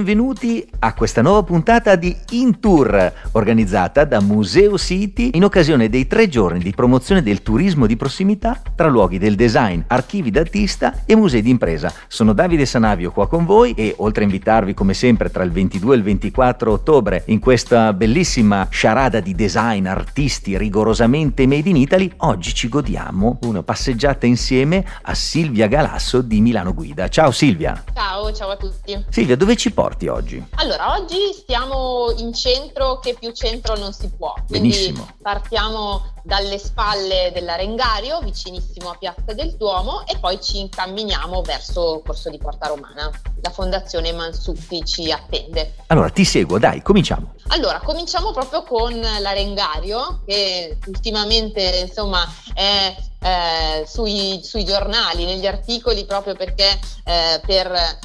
Benvenuti a questa nuova puntata di In Tour, organizzata da Museo City in occasione dei tre giorni di promozione del turismo di prossimità tra luoghi del design, archivi d'artista e musei d'impresa. Sono Davide Sanavio qua con voi e oltre a invitarvi come sempre tra il 22 e il 24 ottobre in questa bellissima sciarada di design, artisti rigorosamente made in Italy, oggi ci godiamo una passeggiata insieme a Silvia Galasso di Milano Guida. Ciao Silvia! Ciao, ciao a tutti! Silvia, dove ci porti oggi? Allora, oggi stiamo in centro che più centro non si può. Quindi Benissimo. partiamo dalle spalle dell'Arengario, vicinissimo a Piazza del Duomo, e poi ci incamminiamo verso Corso di Porta Romana. La Fondazione Mansutti ci attende. Allora, ti seguo, dai, cominciamo. Allora, cominciamo proprio con l'Arengario, che ultimamente insomma è eh, sui, sui, giornali, negli articoli, proprio perché eh, per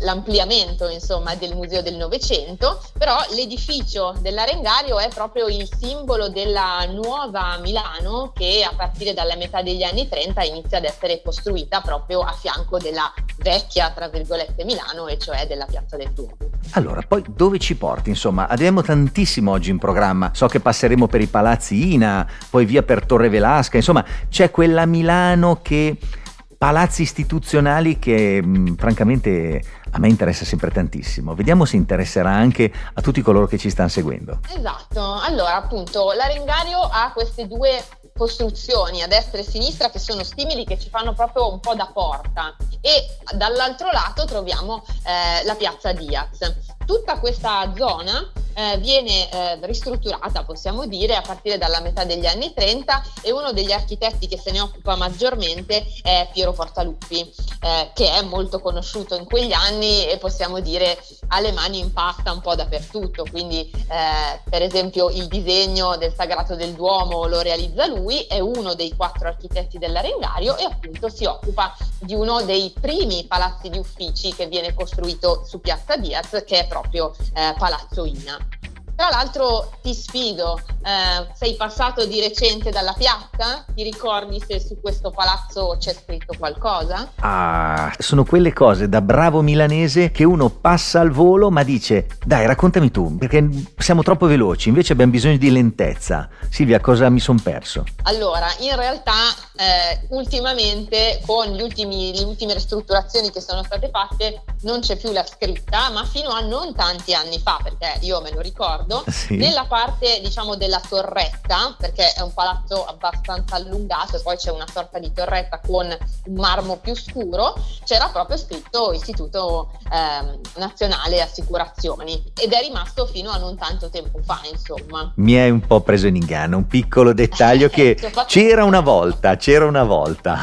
l'ampliamento insomma, del Museo del Novecento, però l'edificio dell'Arengario è proprio il simbolo della nuova Milano che a partire dalla metà degli anni 30 inizia ad essere costruita proprio a fianco della vecchia, tra virgolette, Milano, e cioè della Piazza del Duomo. Allora, poi dove ci porti? Insomma, abbiamo tantissimo oggi in programma. So che passeremo per i palazzi Ina, poi via per Torre Velasca, insomma, c'è quella Milano che palazzi istituzionali che mh, mm, francamente a me interessa sempre tantissimo. Vediamo se interesserà anche a tutti coloro che ci stanno seguendo. Esatto, allora appunto l'Arengario ha queste due costruzioni a destra e a sinistra che sono simili, che ci fanno proprio un po' da porta e dall'altro lato troviamo eh, la piazza Diaz. Tutta questa zona eh, viene eh, ristrutturata, possiamo dire, a partire dalla metà degli anni 30 e uno degli architetti che se ne occupa maggiormente è Piero Portaluppi, eh, che è molto conosciuto in quegli anni e possiamo dire ha le mani in pasta un po' dappertutto, quindi eh, per esempio il disegno del Sagrato del Duomo lo realizza lui, è uno dei quattro architetti dell'Arengario e appunto si occupa di uno dei primi palazzi di uffici che viene costruito su Piazza Diaz, che è proprio eh, Palazzo Ina. Tra l'altro ti sfido, eh, sei passato di recente dalla piazza? Ti ricordi se su questo palazzo c'è scritto qualcosa? Ah, sono quelle cose da bravo milanese che uno passa al volo ma dice dai raccontami tu perché siamo troppo veloci, invece abbiamo bisogno di lentezza. Silvia, cosa mi sono perso? Allora, in realtà eh, ultimamente con ultimi, le ultime ristrutturazioni che sono state fatte non c'è più la scritta, ma fino a non tanti anni fa, perché io me lo ricordo, sì. nella parte diciamo della torretta, perché è un palazzo abbastanza allungato e poi c'è una sorta di torretta con un marmo più scuro, c'era proprio scritto Istituto eh, Nazionale Assicurazioni ed è rimasto fino a non tanto tempo fa, insomma. Mi è un po' preso in inganno, un piccolo dettaglio che c'era una volta, c'era una volta.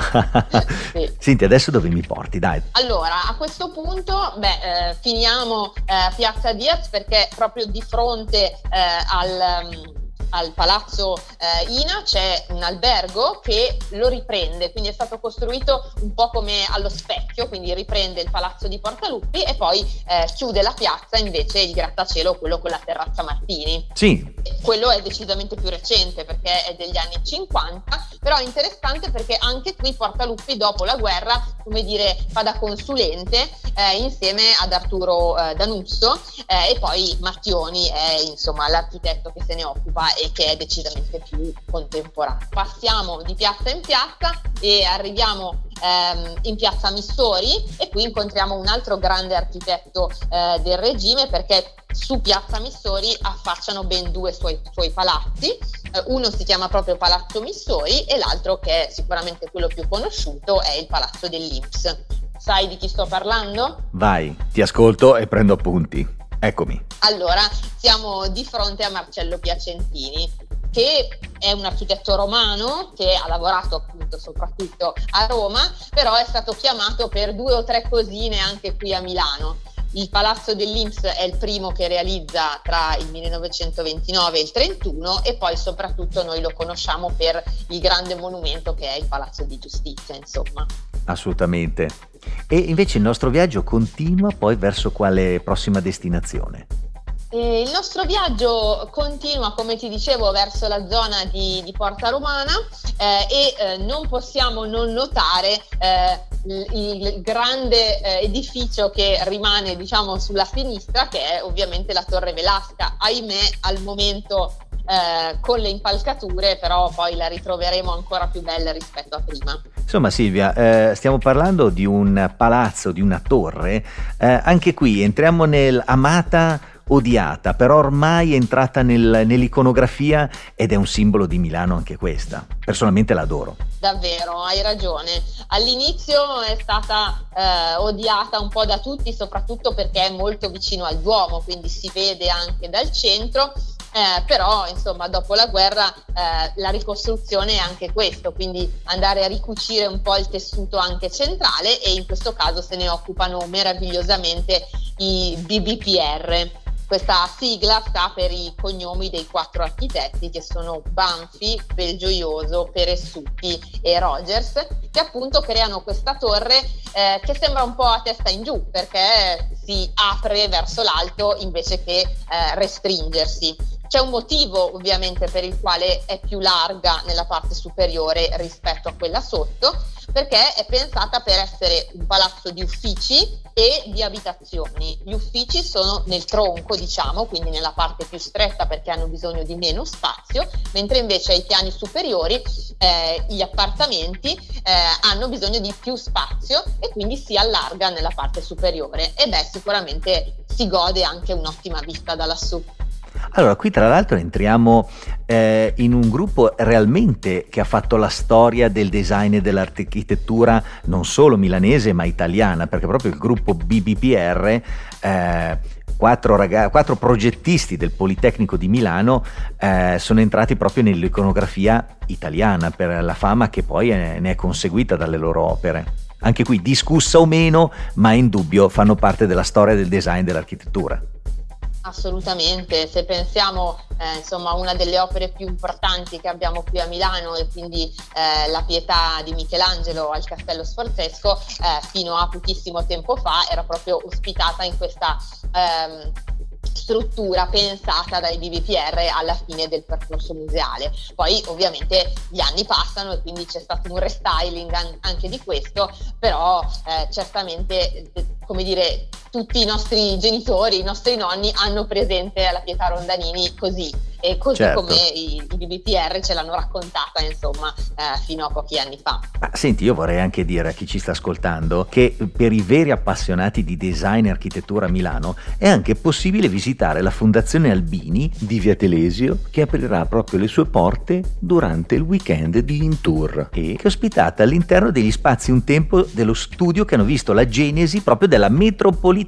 sì. Senti, adesso dove mi porti? Dai. Allora, a questo punto, beh, eh, finiamo eh, Piazza Diaz perché proprio di fronte eh, al... Al palazzo eh, Ina c'è un albergo che lo riprende, quindi è stato costruito un po' come allo specchio, quindi riprende il palazzo di Portaluppi e poi eh, chiude la piazza invece il grattacielo, quello con la terrazza Martini. Sì. Quello è decisamente più recente perché è degli anni 50, però è interessante perché anche qui Portaluppi dopo la guerra, come dire, fa da consulente eh, insieme ad Arturo eh, Danusso eh, e poi Mattioni è insomma l'architetto che se ne occupa e che è decisamente più contemporaneo. Passiamo di piazza in piazza e arriviamo ehm, in piazza Missori e qui incontriamo un altro grande architetto eh, del regime perché su piazza Missori affacciano ben due suoi, suoi palazzi, eh, uno si chiama proprio Palazzo Missori e l'altro che è sicuramente quello più conosciuto è il Palazzo dell'Inps. Sai di chi sto parlando? Vai, ti ascolto e prendo appunti. Eccomi. Allora, siamo di fronte a Marcello Piacentini, che è un architetto romano che ha lavorato appunto soprattutto a Roma, però è stato chiamato per due o tre cosine anche qui a Milano. Il Palazzo dell'Inps è il primo che realizza tra il 1929 e il 31 e poi soprattutto noi lo conosciamo per il grande monumento che è il Palazzo di Giustizia, insomma. Assolutamente. E invece il nostro viaggio continua poi verso quale prossima destinazione? E il nostro viaggio continua, come ti dicevo, verso la zona di, di Porta Romana eh, e eh, non possiamo non notare eh, il, il, grande eh, edificio che rimane diciamo, sulla sinistra, che è ovviamente la Torre Velasca. Ahimè, al momento eh, con le impalcature, però poi la ritroveremo ancora più bella rispetto a prima. Insomma Silvia, eh, stiamo parlando di un palazzo, di una torre, eh, anche qui entriamo nel amata odiata, però ormai è entrata nel, nell'iconografia ed è un simbolo di Milano anche questa. Personalmente l'adoro. Davvero, hai ragione. All'inizio è stata eh, odiata un po' da tutti, soprattutto perché è molto vicino al Duomo, quindi si vede anche dal centro. Eh, però insomma dopo la guerra eh, la ricostruzione è anche questo, quindi andare a ricucire un po' il tessuto anche centrale e in questo caso se ne occupano meravigliosamente i BBPR. Questa sigla sta per i cognomi dei quattro architetti che sono Banfi, Belgioioso, Peressuti e Rogers, che appunto creano questa torre eh, che sembra un po' a testa in giù perché si apre verso l'alto invece che eh, restringersi. C'è un motivo ovviamente per il quale è più larga nella parte superiore rispetto a quella sotto, perché è pensata per essere un palazzo di uffici e di abitazioni. Gli uffici sono nel tronco, diciamo, quindi nella parte più stretta perché hanno bisogno di meno spazio, mentre invece ai piani superiori eh, gli appartamenti eh, hanno bisogno di più spazio e quindi si allarga nella parte superiore. E beh, sicuramente si gode anche un'ottima vista da lassù. Allora, qui tra l'altro entriamo eh, in un gruppo realmente che ha fatto la storia del design e dell'architettura non solo milanese ma italiana, perché proprio il gruppo BBPR, eh, quattro, ragazzi, quattro, progettisti del Politecnico di Milano, eh, sono entrati proprio nell'iconografia italiana per la fama che poi è, ne è conseguita dalle loro opere. Anche qui discussa o meno, ma in dubbio fanno parte della storia del design dell'architettura. Assolutamente, se pensiamo eh, insomma una delle opere più importanti che abbiamo qui a Milano e quindi eh, la Pietà di Michelangelo al Castello Sforzesco, eh, fino a pochissimo tempo fa era proprio ospitata in questa ehm, struttura pensata dai BBPR alla fine del percorso museale. Poi ovviamente gli anni passano e quindi c'è stato un restyling anche di questo, però eh, certamente come dire tutti i nostri genitori, i nostri nonni hanno presente la Pietà Rondanini così e così certo. come i, i, BBPR ce l'hanno raccontata insomma eh, fino a pochi anni fa. Ah, senti, io vorrei anche dire a chi ci sta ascoltando che per i veri appassionati di design e architettura a Milano è anche possibile visitare la Fondazione Albini di Via Telesio che aprirà proprio le sue porte durante il weekend di Intour e che è ospitata all'interno degli spazi un tempo dello studio che hanno visto la genesi proprio della metropolitana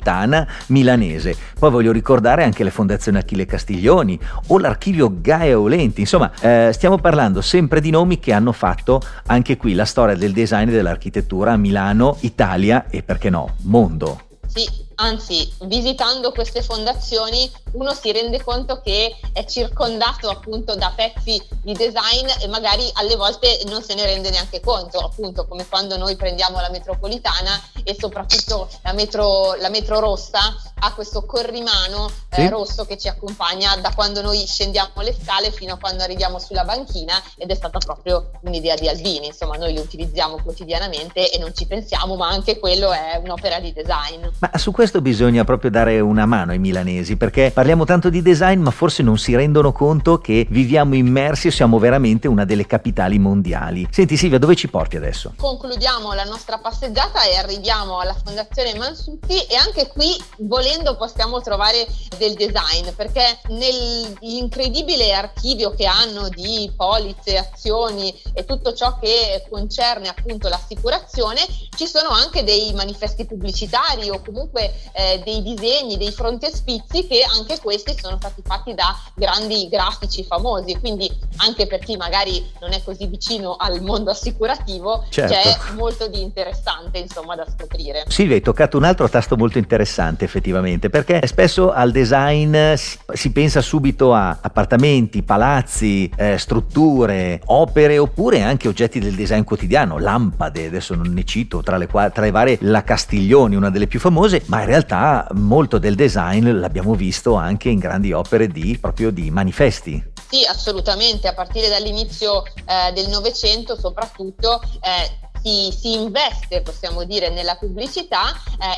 milanese. Poi voglio ricordare anche le fondazioni Achille Castiglioni o l'archivio Gaia Olenti. Insomma, eh, stiamo parlando sempre di nomi che hanno fatto anche qui la storia del design e dell'architettura a Milano, Italia e perché no, mondo. Sì, anzi, visitando queste fondazioni uno si rende conto che è circondato appunto da pezzi di design e magari alle volte non se ne rende neanche conto, appunto come quando noi prendiamo la metropolitana e soprattutto la metro, la metro rossa ha questo corrimano eh, sì. rosso che ci accompagna da quando noi scendiamo le scale fino a quando arriviamo sulla banchina ed è stata proprio un'idea di Albini, insomma noi lo utilizziamo quotidianamente e non ci pensiamo, ma anche quello è un'opera di design. Ma su questo bisogna proprio dare una mano ai milanesi perché parliamo tanto di design ma forse non si rendono conto che viviamo immersi e siamo veramente una delle capitali mondiali. Senti Silvia, dove ci porti adesso? Concludiamo la nostra passeggiata e arriviamo alla Fondazione Mansutti e anche qui volendo possiamo trovare del design perché nell'incredibile archivio che hanno di polizze, azioni e tutto ciò che concerne appunto l'assicurazione ci sono anche dei manifesti pubblicitari o comunque eh, dei disegni, dei frontespizi che anche questi sono stati fatti da grandi grafici famosi quindi anche per chi magari non è così vicino al mondo assicurativo certo. c'è molto di interessante insomma da scoprire. Silvia hai toccato un altro tasto molto interessante effettivamente perché spesso al design si, si pensa subito a appartamenti, palazzi, eh, strutture, opere oppure anche oggetti del design quotidiano, lampade, adesso non ne cito, tra le, tra le varie la Castiglioni, una delle più famose, ma in realtà molto del design l'abbiamo visto anche in grandi opere di, proprio di manifesti. Sì, assolutamente, a partire dall'inizio eh, del Novecento soprattutto eh, si, si, investe, possiamo dire, nella pubblicità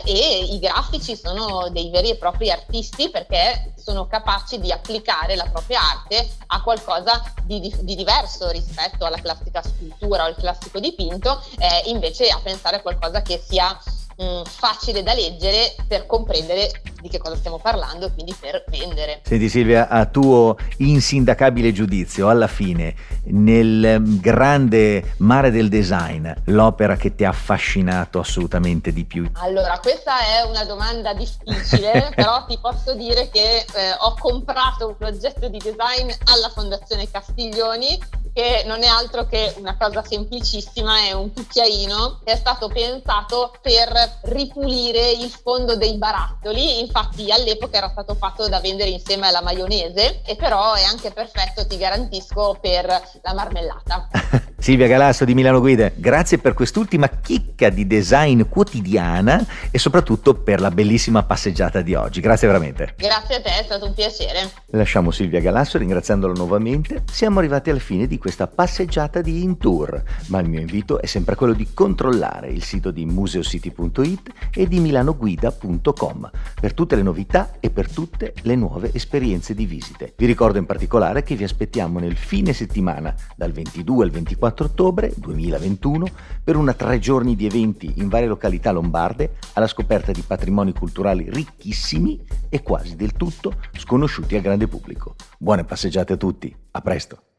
eh, e i grafici sono dei veri e propri artisti perché sono capaci di applicare la propria arte a qualcosa di, di, di diverso rispetto alla classica scultura o al classico dipinto, eh, invece a pensare a qualcosa che sia mh, facile da leggere per comprendere di che cosa stiamo parlando e quindi per vendere. Senti Silvia, a tuo insindacabile giudizio, alla fine, nel grande mare del design, l'opera che ti ha affascinato assolutamente di più? Allora, questa è una domanda difficile, però ti posso dire che eh, ho comprato un progetto di design alla Fondazione Castiglioni che non è altro che una cosa semplicissima, è un cucchiaino che è stato pensato per ripulire il fondo dei barattoli, infatti all'epoca era stato fatto da vendere insieme alla maionese e però è anche perfetto, ti garantisco, per la marmellata. Silvia Galasso di Milano Guide, grazie per quest'ultima chicca di design quotidiana e soprattutto per la bellissima passeggiata di oggi. Grazie veramente. Grazie a te, è stato un piacere. Lasciamo Silvia Galasso ringraziandola nuovamente. Siamo arrivati alla fine di questa passeggiata di Intour, ma il mio invito è sempre quello di controllare il sito di museocity.it e di milanoguida.com per tutte le novità e per tutte le nuove esperienze di visite. Vi ricordo in particolare che vi aspettiamo nel fine settimana dal 22 al 24 4 ottobre 2021 per una tre giorni di eventi in varie località lombarde alla scoperta di patrimoni culturali ricchissimi e quasi del tutto sconosciuti al grande pubblico. Buone passeggiate a tutti, a presto!